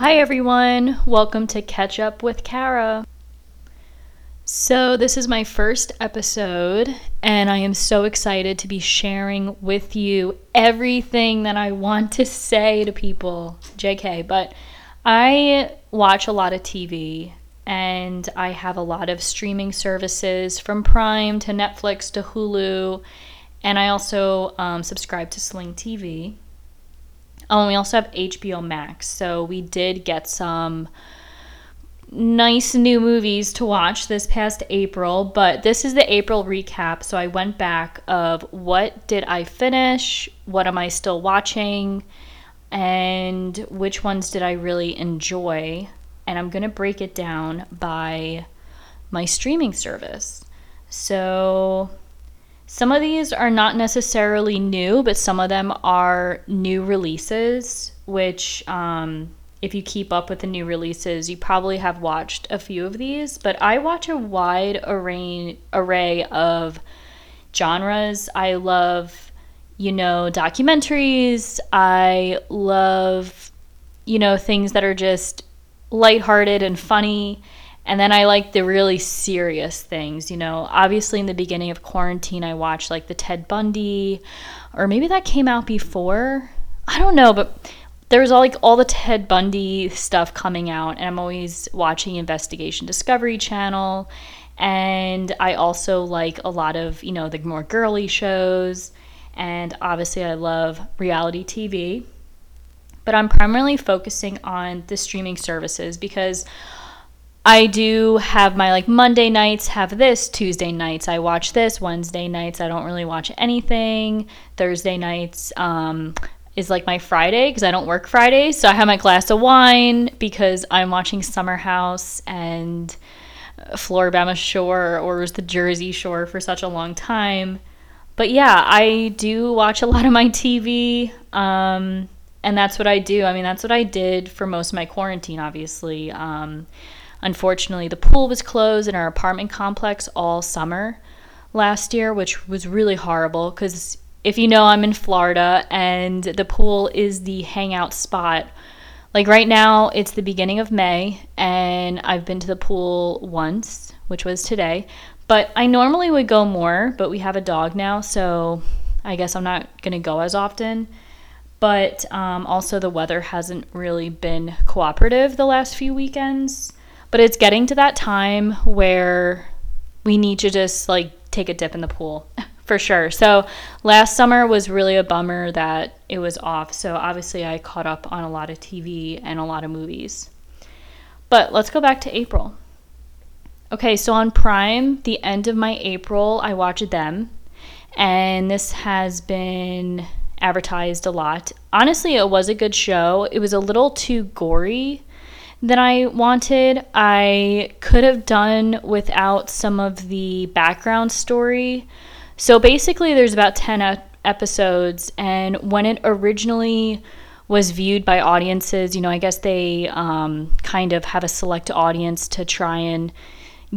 Hi, everyone. Welcome to Catch Up with Kara. So, this is my first episode, and I am so excited to be sharing with you everything that I want to say to people. JK, but I watch a lot of TV and I have a lot of streaming services from Prime to Netflix to Hulu, and I also um, subscribe to Sling TV. Oh, and we also have HBO Max, so we did get some nice new movies to watch this past April, but this is the April recap. So I went back of what did I finish, what am I still watching, and which ones did I really enjoy and I'm going to break it down by my streaming service. So, some of these are not necessarily new, but some of them are new releases, which, um, if you keep up with the new releases, you probably have watched a few of these. But I watch a wide array, array of genres. I love, you know, documentaries. I love, you know, things that are just lighthearted and funny. And then I like the really serious things, you know. Obviously, in the beginning of quarantine, I watched like the Ted Bundy, or maybe that came out before. I don't know, but there was all like all the Ted Bundy stuff coming out, and I'm always watching Investigation Discovery Channel. And I also like a lot of, you know, the more girly shows. And obviously, I love reality TV but I'm primarily focusing on the streaming services because I do have my like Monday nights have this, Tuesday nights I watch this, Wednesday nights I don't really watch anything, Thursday nights um, is like my Friday because I don't work Fridays. So I have my glass of wine because I'm watching Summer House and Floribama Shore or was the Jersey Shore for such a long time. But yeah, I do watch a lot of my TV. Um, and that's what I do. I mean, that's what I did for most of my quarantine, obviously. Um, unfortunately, the pool was closed in our apartment complex all summer last year, which was really horrible because if you know, I'm in Florida and the pool is the hangout spot. Like right now, it's the beginning of May, and I've been to the pool once, which was today. But I normally would go more, but we have a dog now, so I guess I'm not going to go as often but um, also the weather hasn't really been cooperative the last few weekends. But it's getting to that time where we need to just like take a dip in the pool for sure. So last summer was really a bummer that it was off. So obviously I caught up on a lot of TV and a lot of movies. But let's go back to April. Okay, so on Prime, the end of my April, I watched them. And this has been advertised a lot. Honestly, it was a good show. It was a little too gory than I wanted. I could have done without some of the background story. So basically, there's about 10 episodes, and when it originally was viewed by audiences, you know, I guess they um, kind of have a select audience to try and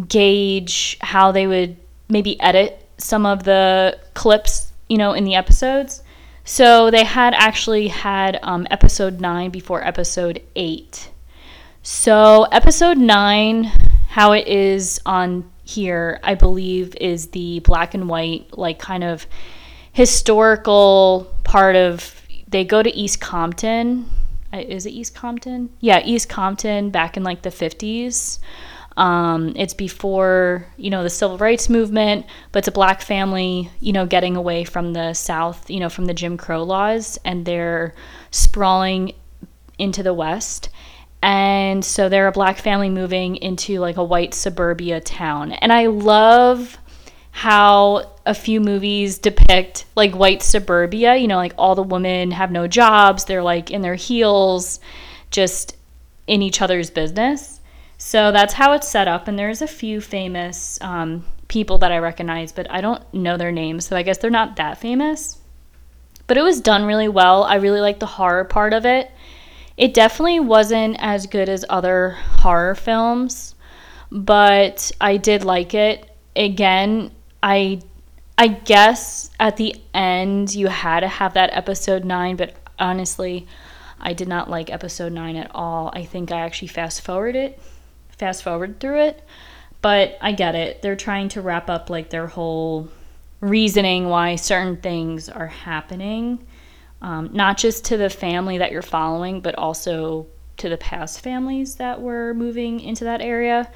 gauge how they would maybe edit some of the clips, you know, in the episodes. So they had actually had um, episode nine before episode eight. So episode nine, how it is on here, I believe, is the black and white, like kind of historical part of. They go to East Compton. Is it East Compton? Yeah, East Compton back in like the 50s. Um, it's before, you know, the civil rights movement, but it's a black family, you know, getting away from the South, you know, from the Jim Crow laws, and they're sprawling into the West. And so they're a black family moving into like a white suburbia town. And I love how a few movies depict like white suburbia, you know, like all the women have no jobs, they're like in their heels, just in each other's business. So that's how it's set up. And there's a few famous um, people that I recognize, but I don't know their names. So I guess they're not that famous. But it was done really well. I really like the horror part of it. It definitely wasn't as good as other horror films, but I did like it. Again, I I guess at the end you had to have that episode 9, but honestly, I did not like episode 9 at all. I think I actually fast forwarded it, fast forward through it, but I get it. They're trying to wrap up like their whole reasoning why certain things are happening, um, not just to the family that you're following, but also to the past families that were moving into that area.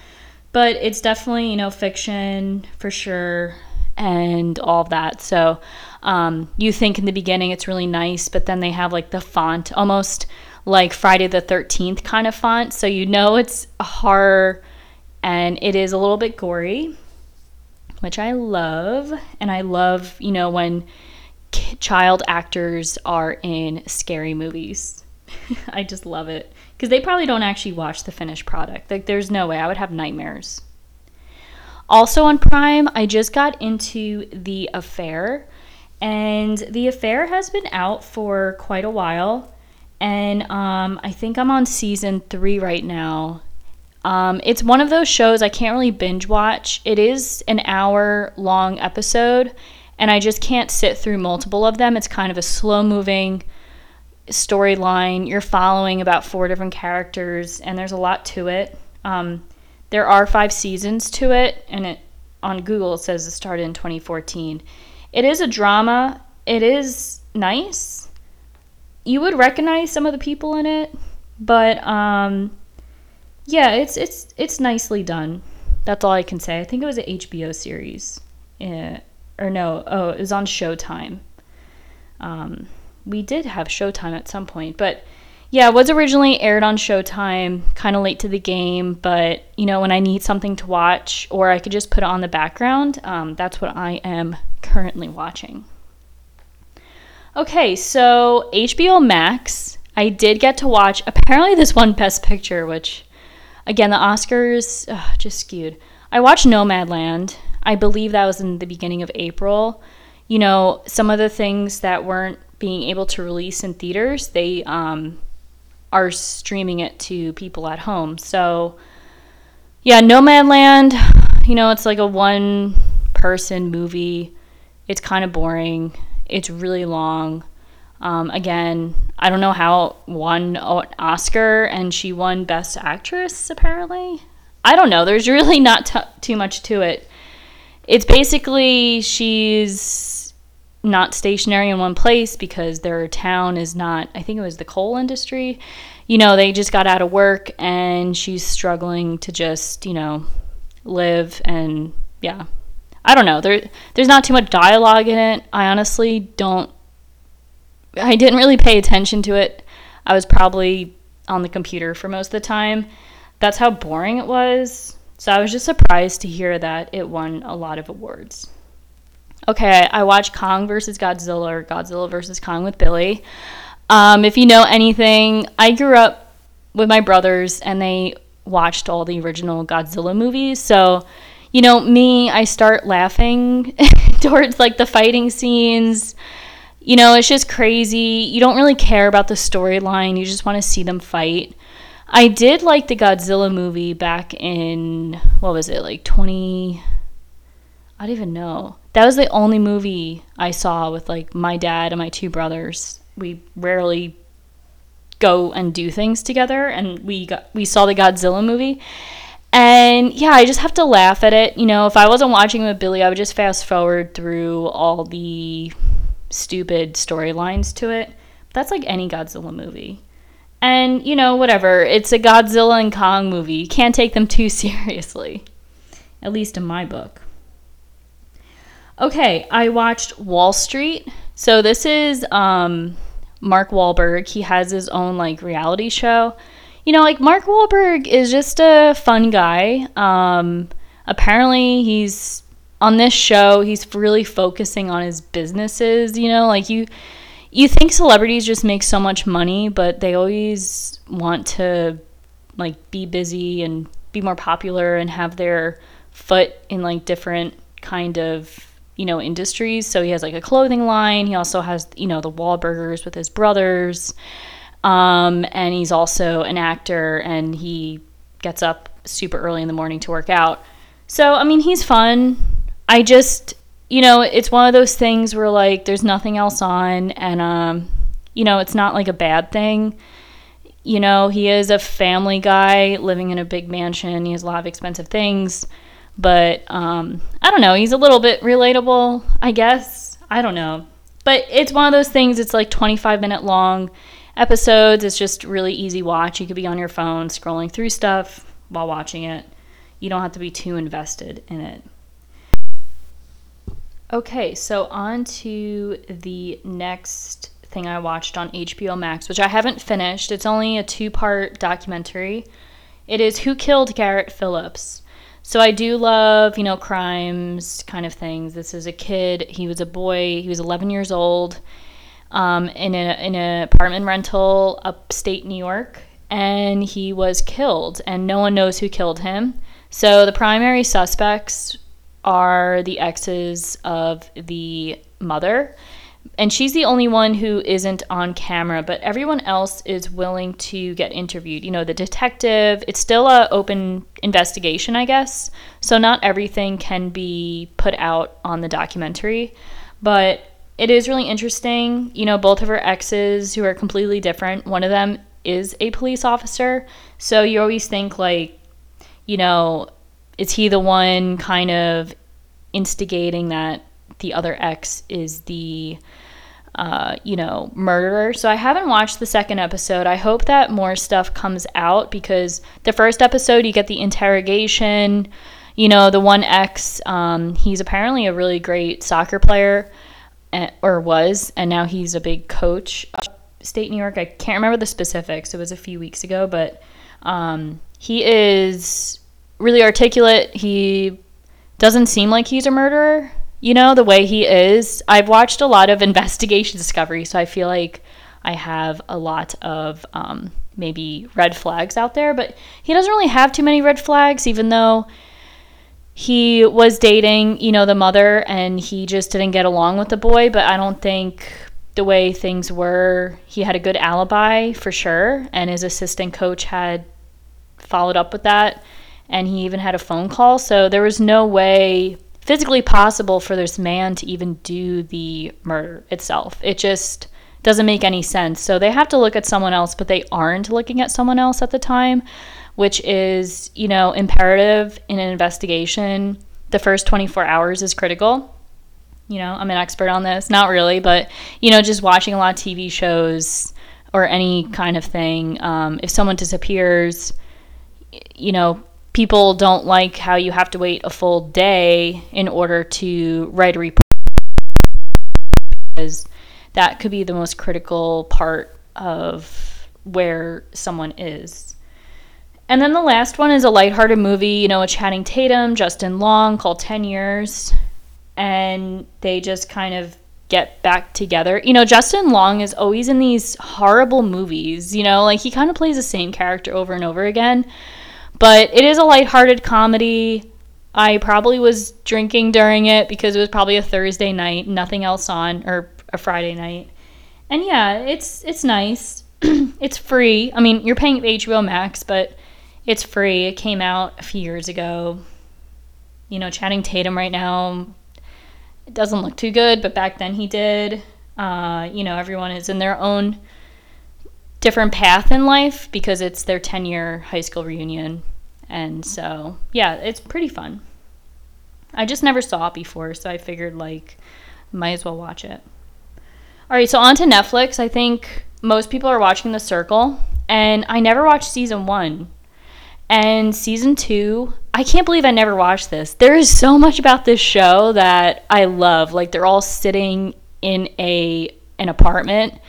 But it's definitely, you know, fiction for sure and all of that. So um, you think in the beginning it's really nice, but then they have like the font almost like Friday the 13th kind of font. So you know it's a horror and it is a little bit gory, which I love. And I love, you know, when child actors are in scary movies. I just love it because they probably don't actually watch the finished product. Like, there's no way I would have nightmares. Also on Prime, I just got into The Affair, and The Affair has been out for quite a while, and um, I think I'm on season three right now. Um, it's one of those shows I can't really binge watch. It is an hour long episode, and I just can't sit through multiple of them. It's kind of a slow moving storyline. You're following about four different characters, and there's a lot to it. Um, there are five seasons to it, and it on Google it says it started in 2014. It is a drama. It is nice. You would recognize some of the people in it, but um, yeah, it's it's it's nicely done. That's all I can say. I think it was an HBO series. Yeah, or no, oh, it was on Showtime. Um, we did have Showtime at some point, but yeah, it was originally aired on Showtime, kind of late to the game, but you know, when I need something to watch or I could just put it on the background, um, that's what I am currently watching. Okay, so HBO Max, I did get to watch apparently this one Best Picture, which again, the Oscars ugh, just skewed. I watched Nomadland. I believe that was in the beginning of April. You know, some of the things that weren't being able to release in theaters, they um, are streaming it to people at home. So, yeah, Nomadland, you know, it's like a one person movie. It's kind of boring. It's really long. Um, again, I don't know how won Oscar and she won Best Actress, apparently. I don't know. There's really not t- too much to it. It's basically she's not stationary in one place because their town is not, I think it was the coal industry. You know, they just got out of work and she's struggling to just, you know, live and yeah. I don't know. There there's not too much dialogue in it. I honestly don't I didn't really pay attention to it. I was probably on the computer for most of the time. That's how boring it was. So I was just surprised to hear that it won a lot of awards okay, I watched Kong versus Godzilla or Godzilla versus Kong with Billy. Um, if you know anything, I grew up with my brothers and they watched all the original Godzilla movies. So, you know, me, I start laughing towards like the fighting scenes. You know, it's just crazy. You don't really care about the storyline, you just want to see them fight. I did like the Godzilla movie back in, what was it, like 20. I don't even know that was the only movie I saw with like my dad and my two brothers. We rarely go and do things together and we got we saw the Godzilla movie. And yeah, I just have to laugh at it. You know, if I wasn't watching with Billy, I would just fast forward through all the stupid storylines to it. That's like any Godzilla movie. And, you know, whatever. It's a Godzilla and Kong movie. You can't take them too seriously. At least in my book. Okay, I watched Wahl Street. So this is um, Mark Wahlberg. He has his own like reality show. You know, like Mark Wahlberg is just a fun guy. Um, apparently, he's on this show. He's really focusing on his businesses. You know, like you, you think celebrities just make so much money, but they always want to like be busy and be more popular and have their foot in like different kind of you know, industries. So he has like a clothing line. He also has, you know, the Wahlburgers with his brothers. Um, and he's also an actor and he gets up super early in the morning to work out. So, I mean, he's fun. I just, you know, it's one of those things where like there's nothing else on and um, You know, it's not like a bad thing. You know, he is a family guy living in a big mansion. He has a lot of expensive things. But um, I don't know. He's a little bit relatable, I guess. I don't know. But it's one of those things, it's like 25 minute long episodes. It's just really easy watch. You could be on your phone scrolling through stuff while watching it. You don't have to be too invested in it. Okay, so on to the next thing I watched on HBO Max, which I haven't finished. It's only a two part documentary. It is Who Killed Garrett Phillips. So I do love, you know, crimes kind of things. This is a kid. He was a boy. He was 11 years old um, in, a, in an apartment rental upstate New York. And he was killed, and no one knows who killed him. So the primary suspects are the exes of the mother. And she's the only one who isn't on camera, but everyone else is willing to get interviewed. You know, the detective, it's still a open investigation, I guess. So not everything can be put out on the documentary, but it is really interesting. You know, both of her exes who are completely different. One of them is a police officer. So you always think like, you know, is he the one kind of instigating that the other ex is the uh, you know, murderer. So I haven't watched the second episode. I hope that more stuff comes out because the first episode you get the interrogation. You know, the one ex, um, he's apparently a really great soccer player, eh, or was, and now he's a big coach. State New York. I can't remember the specifics. It was a few weeks ago, but um, he is really articulate. He doesn't seem like he's a murderer, you know, the way he is. I've watched a lot of investigation discovery, so I feel like I have a lot of um, maybe red flags out there, but he doesn't really have too many red flags, even though he was dating, you know, the mother and he just didn't get along with the boy, but I don't think the way things were, he had a good alibi for sure, and his assistant coach had followed up with that and he even had a phone call. So there was no way physically possible for this man to even do the murder itself. It just doesn't make any sense. So they have to look at someone else, but they aren't looking at someone else at the time, which is, you know, imperative in an investigation. The first 24 hours is critical. You know, I'm an expert on this. Not really, but, you know, just watching a lot of TV shows or any kind of thing. Um, if someone disappears, you know, people don't like how you have to wait a full day in order to write a report because that could be the most critical part of where someone is. And then the last one is a lighthearted movie, you know, a Channing Tatum, Justin Long called 10 Years. And they just kind of get back together. You know, Justin Long is always in these horrible movies, you know, like he kind of plays the same character over and over again. But it is a lighthearted comedy. I probably was drinking during it because it was probably a Thursday night, nothing else on, or a Friday night. And yeah, it's it's nice. it's free. I mean, you're paying HBO Max, but it's free. It came out a few years ago. You know, Channing Tatum right now, it doesn't look too good, but back then he did. Uh, you know, everyone is in their own different path in life because it's their 10 year high school reunion. And so, yeah, it's pretty fun. I just never saw it before, so I figured, like, might as well watch it. All right, so on to Netflix. I think most people are watching The Circle, and I never watched season one. And season two, I can't believe I never watched this. There is so much about this show that I love. Like, they're all sitting in a an apartment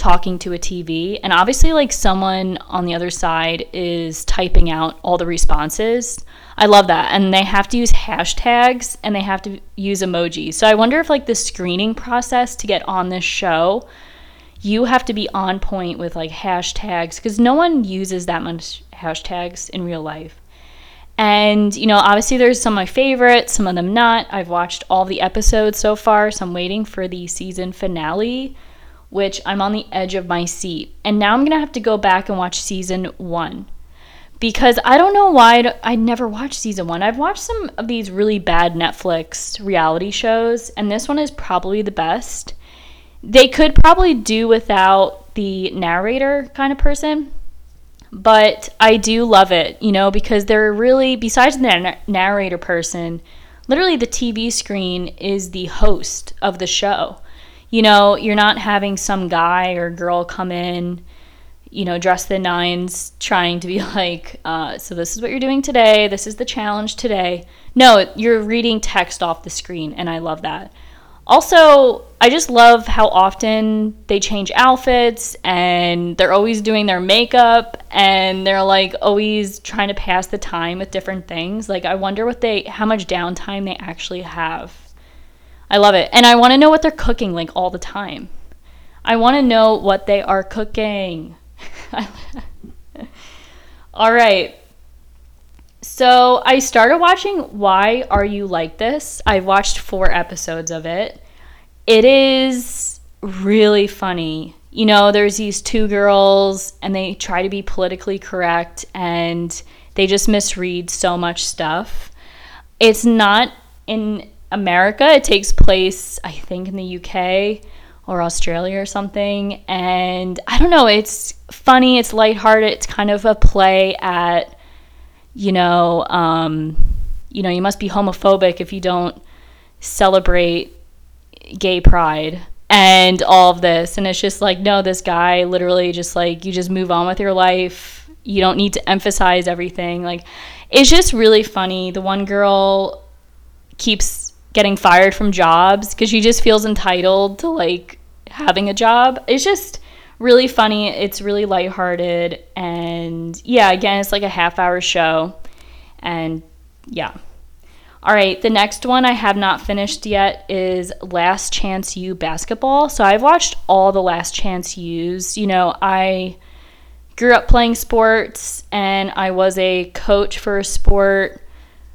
talking to a TV. And obviously, like someone on the other side is typing out all the responses. I love that. And they have to use hashtags and they have to use emojis. So I wonder if, like, the screening process to get on this show, you have to be on point with like hashtags because no one uses that much hashtags in real life. And, you know, obviously there's some of my favorites, some of them not. I've watched all the episodes so far, so I'm waiting for the season finale which I'm on the edge of my seat. And now I'm going to have to go back and watch season one because I don't know why I never watched season one. I've watched some of these really bad Netflix reality shows, and this one is probably the best. they could probably do without the narrator kind of person but I do love it, you know, because they're really, besides the narrator person, literally the TV screen is the host of the show. You know, you're not having some guy or girl come in, you know, dress the nines, trying to be like, uh, so this is what you're doing today, this is the challenge today. No, you're reading text off the screen, and I love that. Also, I just love how often they change outfits and they're always doing their makeup and they're like always trying to pass the time with different things. Like I wonder what they how much downtime they actually have. I love it. And I want to know what they're cooking like all the time. I want to know what they are cooking. all right. So I started watching Why Are You Like This? I've watched four episodes of it. It is really funny. You know, there's these two girls and they try to be politically correct and they just misread so much stuff. It's not in America, it takes place, I think, in the UK or Australia or something. And I don't know, it's funny, it's lighthearted, it's kind of a play at you know, um, you know, you must be homophobic if you don't celebrate gay pride and all of this. And it's just like, no, this guy literally just like, you just move on with your life. You don't need to emphasize everything. Like, it's just really funny. The one girl keeps getting fired from jobs because she just feels entitled to like having a job. It's just really funny. It's really lighthearted. And yeah, again, it's like a half hour show. And yeah. All right, the next one I have not finished yet is Last Chance U basketball. So I've watched all the Last Chance U's. You know, I grew up playing sports and I was a coach for a sport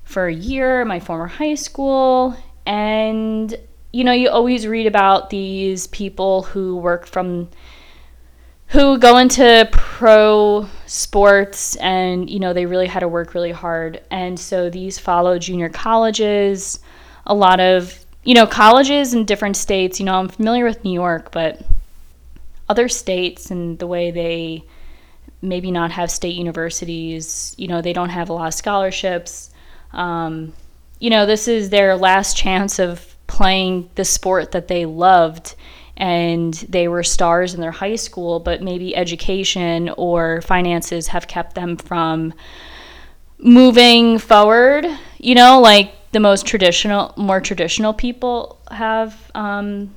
for a year, my former high school. And, you know, you always read about these people who work from who go into pro sports and you know they really had to work really hard. And so these follow junior colleges a lot of you know colleges in different states. You know i'm familiar with new york but other states and the way they maybe not have state universities you know they don't have a lot of scholarships. Um, you know this is their last chance of playing the sport that they loved and they were stars in their high school, but maybe education or finances have kept them from moving forward. You know, like the most traditional, more traditional people have, um,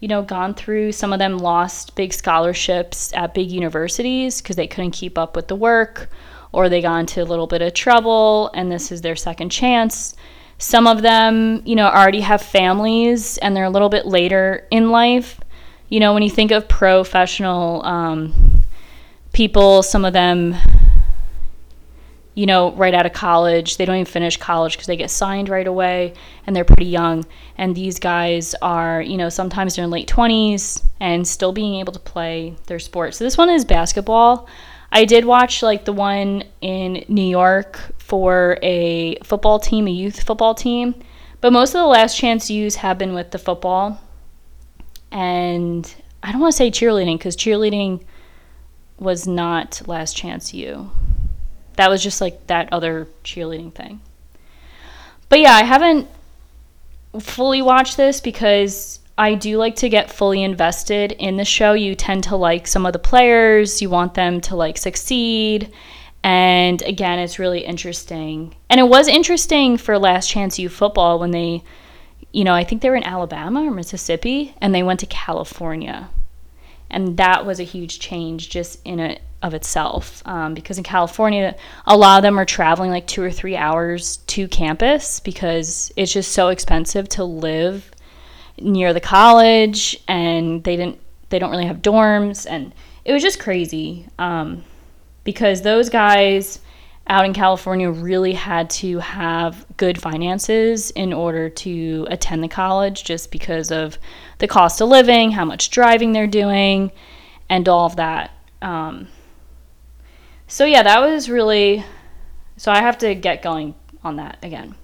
you know, gone through. Some of them lost big scholarships at big universities because they couldn't keep up with the work, or they got into a little bit of trouble, and this is their second chance. Some of them, you know, already have families and they're a little bit later in life. You know, when you think of professional um, people, some of them, you know, right out of college, they don't even finish college because they get signed right away and they're pretty young. And these guys are, you know, sometimes they're in late 20s and still being able to play their sport. So this one is basketball. I did watch like the one in New York for a football team, a youth football team, but most of the last chance U's have been with the football. And I don't want to say cheerleading because cheerleading was not last chance U. That was just like that other cheerleading thing. But yeah, I haven't fully watched this because I do like to get fully invested in the show. You tend to like some of the players, you want them to like succeed. And again, it's really interesting. And it was interesting for Last Chance U football when they, you know, I think they were in Alabama or Mississippi and they went to California. And that was a huge change just in it of itself. Um, because in California, a lot of them are traveling like two or three hours to campus because it's just so expensive to live near the college and they didn't they don't really have dorms and it was just crazy um, because those guys out in California really had to have good finances in order to attend the college just because of the cost of living, how much driving they're doing, and all of that. Um, so, yeah, that was really. So, I have to get going on that again.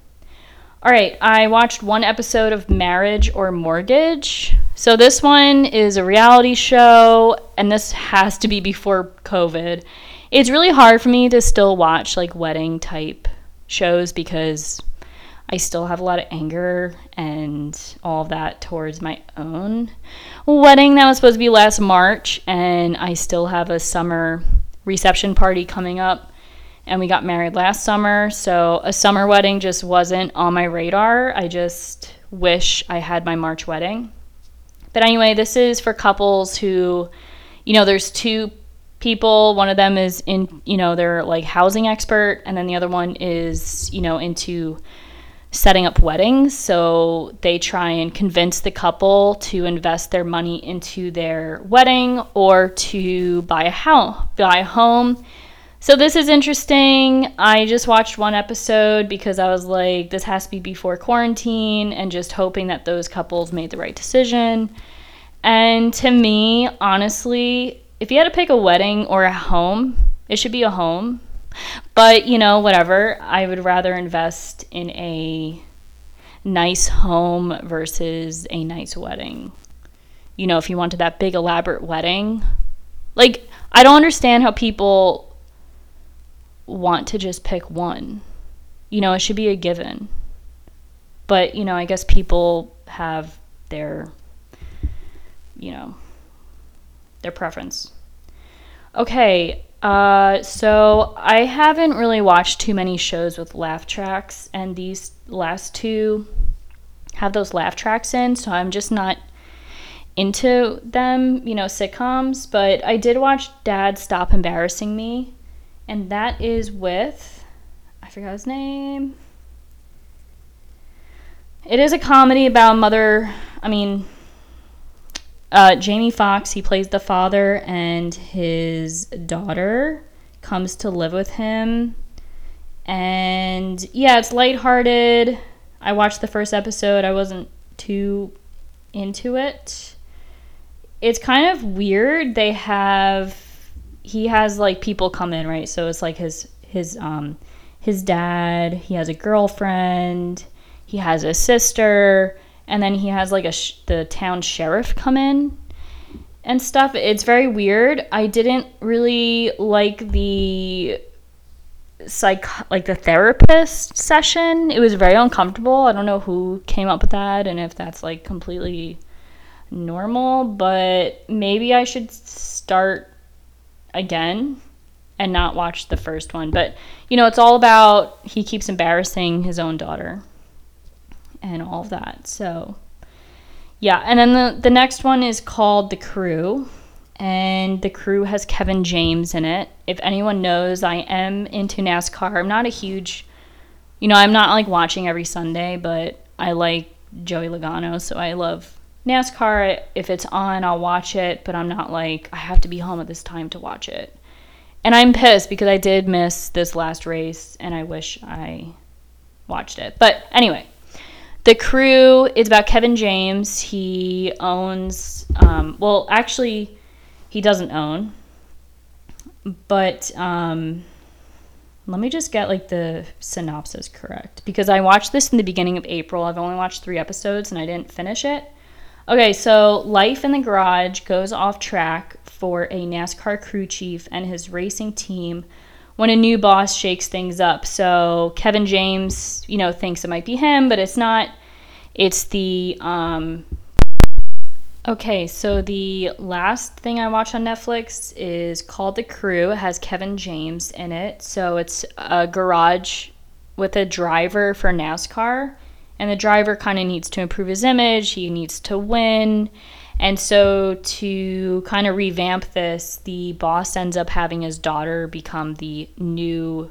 All right, I watched one episode of Marriage or Mortgage. So this one is a reality show, and this has to be before COVID. It's really hard for me to still watch like wedding type shows because I still have a lot of anger and all of that towards my own wedding that was supposed to be last March, and I still have a summer reception party coming up. And we got married last summer, so a summer wedding just wasn't on my radar. I just wish I had my March wedding. But anyway, this is for couples who, you know, there's two people. One of them is in, you know, they're like housing expert, and then the other one is, you know, into setting up weddings. So they try and convince the couple to invest their money into their wedding or to buy a house, buy a home. So this is interesting. I just watched one episode because I was like, this has to be before quarantine and just hoping that those couples made the right decision. And to me, honestly, if you had to pick a wedding or a home, it should be a home but, you know, whatever. I would rather invest in a nice home versus a nice wedding. You know, if you wanted that big elaborate wedding, like I don't understand how people want to just pick one. You know, it should be a given. But, you know, I guess people have their you know, their preference. Okay, uh, so I haven't really watched too many shows with laugh tracks, and these last two have those laugh tracks in, so I'm just not into them, you know, sitcoms. But I did watch Dad Stop Embarrassing Me, and that is with, I forgot his name. It is a comedy about mother, I mean, uh, Jamie Foxx. he plays the father, and his daughter comes to live with him. And yeah, it's lighthearted. I watched the first episode. I wasn't too into it. It's kind of weird. They have he has like people come in, right? So it's like his his um his dad, he has a girlfriend, he has a sister, and then he has like a sh- the town sheriff come in and stuff. It's very weird. I didn't really like the psych like the therapist session. It was very uncomfortable. I don't know who came up with that and if that's like completely normal, but maybe I should start again and not watch the first one. But you know, it's all about he keeps embarrassing his own daughter and all of that. So, yeah. And then the, the next one is called The Crew. And The Crew has Kevin James in it. If anyone knows, I am into NASCAR. I'm not a huge, you know, I'm not like watching every Sunday, but I like Joey Logano. So I love NASCAR. If it's on, I'll watch it, but I'm not like, I have to be home at this time to watch it. And I'm pissed because I did miss this last race and I wish I watched it. But anyway, the crew is about Kevin James. He owns, um, well, actually, he doesn't own, but um, let me just get like the synopsis correct because I watched this in the beginning of April. I've only watched three episodes and I didn't finish it. Okay, so life in the garage goes off track for a NASCAR crew chief and his racing team when a new boss shakes things up. So Kevin James, you know, thinks it might be him, but it's not. It's the um Okay, so the last thing I watched on Netflix is called The Crew. It has Kevin James in it. So it's a garage with a driver for NASCAR. And the driver kind of needs to improve his image, he needs to win. And so, to kind of revamp this, the boss ends up having his daughter become the new,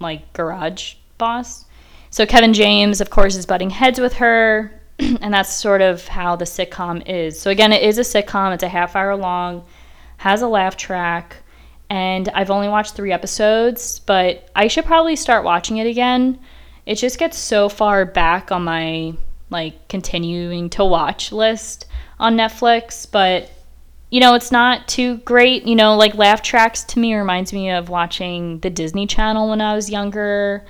like, garage boss. So, Kevin James, of course, is butting heads with her. and that's sort of how the sitcom is. So, again, it is a sitcom, it's a half hour long, has a laugh track. And I've only watched three episodes, but I should probably start watching it again. It just gets so far back on my like continuing to watch list on Netflix, but you know, it's not too great. You know, like laugh tracks to me reminds me of watching the Disney Channel when I was younger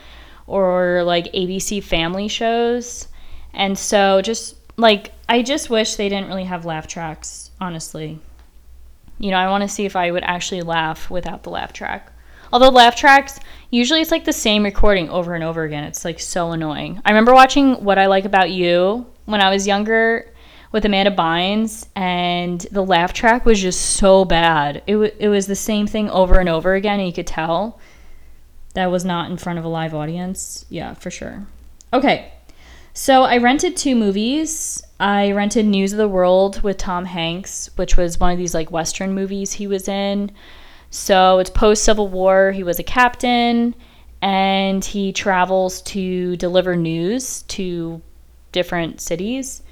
or like ABC family shows. And so just like I just wish they didn't really have laugh tracks, honestly. You know, I want to see if I would actually laugh without the laugh track. Although laugh tracks, usually it's like the same recording over and over again. It's like so annoying. I remember watching What I Like About You when I was younger with Amanda Bynes, and the laugh track was just so bad. It, w- it was the same thing over and over again, and you could tell that was not in front of a live audience. Yeah, for sure. Okay, so I rented two movies. I rented News of the World with Tom Hanks, which was one of these like Western movies he was in. So it's post Civil War. He was a captain and he travels to deliver news to different cities.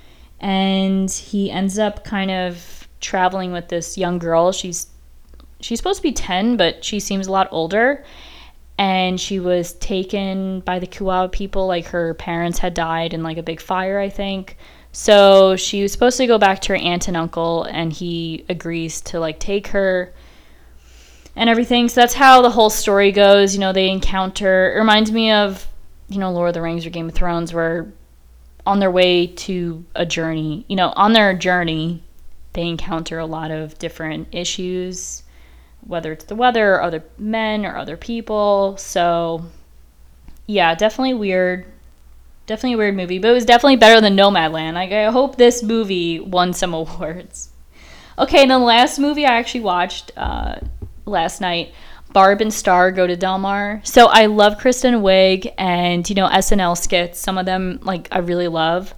And he ends up kind of traveling with this young girl. She's she's supposed to be 10, but she seems a lot older. And she was taken by the Kiowa people. Like her parents had died in like a big fire, I think. So she was supposed to go back to her aunt and uncle, and he agrees to like take her and everything. So that's how the whole story goes. You know, they encounter. It reminds me of, you know, Lord of the Rings or Game of Thrones, where on their way to a journey, you know, on their journey, they encounter a lot of different issues, whether it's the weather or other men or other people. So, yeah, definitely weird. Definitely a weird movie, but it was definitely better than Nomadland. Like, I hope this movie won some awards. Okay, and the last movie I actually watched, uh, last night. Barb and Star go to Del Mar. So I love Kristen Wiig and, you know, SNL skits. Some of them, like, I really love.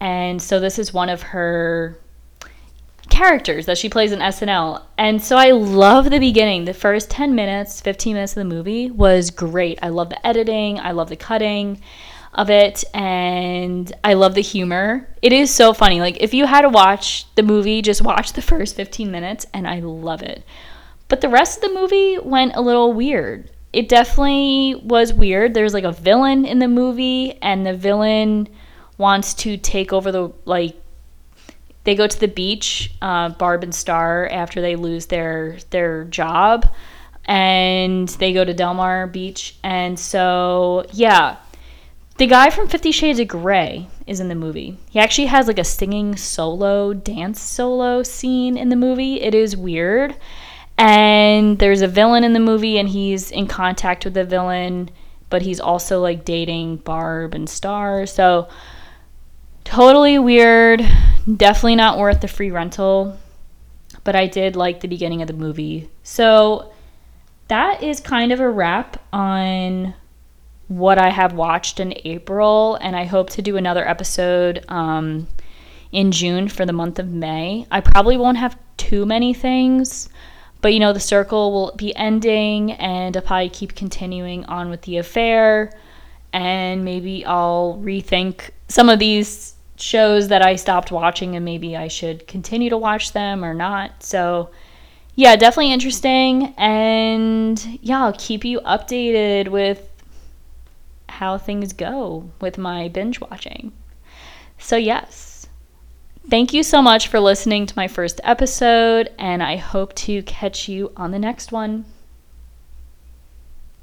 And so this is one of her characters that she plays in SNL. And so I love the beginning. The first 10 minutes, 15 minutes of the movie was great. I love the editing, I love the cutting of it, and I love the humor. It is so funny. Like, if you had to watch the movie, just watch the first 15 minutes, and I love it. But the rest of the movie went a little weird. It definitely was weird. There's like a villain in the movie, and the villain wants to take over the like. They go to the beach, uh, Barb and Star, after they lose their their job, and they go to Delmar Beach. And so, yeah, the guy from Fifty Shades of Grey is in the movie. He actually has like a singing solo, dance solo scene in the movie. It is weird and there's a villain in the movie and he's in contact with the villain but he's also like dating barb and star. So totally weird. Definitely not worth the free rental. But i did like the beginning of the movie. So that is kind of a wrap on what i have watched in april. And i hope to do another episode um, in june for the month of may. I probably won't have too many things but you know, the circle will be ending, and I'll probably keep continuing on with the affair. And maybe I'll rethink some of these shows that I stopped watching, and maybe I should continue to watch them or not. So, yeah, definitely interesting. And yeah, I'll keep you updated with how things go with my binge watching. So, yes. Thank you so much for listening to my first episode, and I hope to catch you on the next one.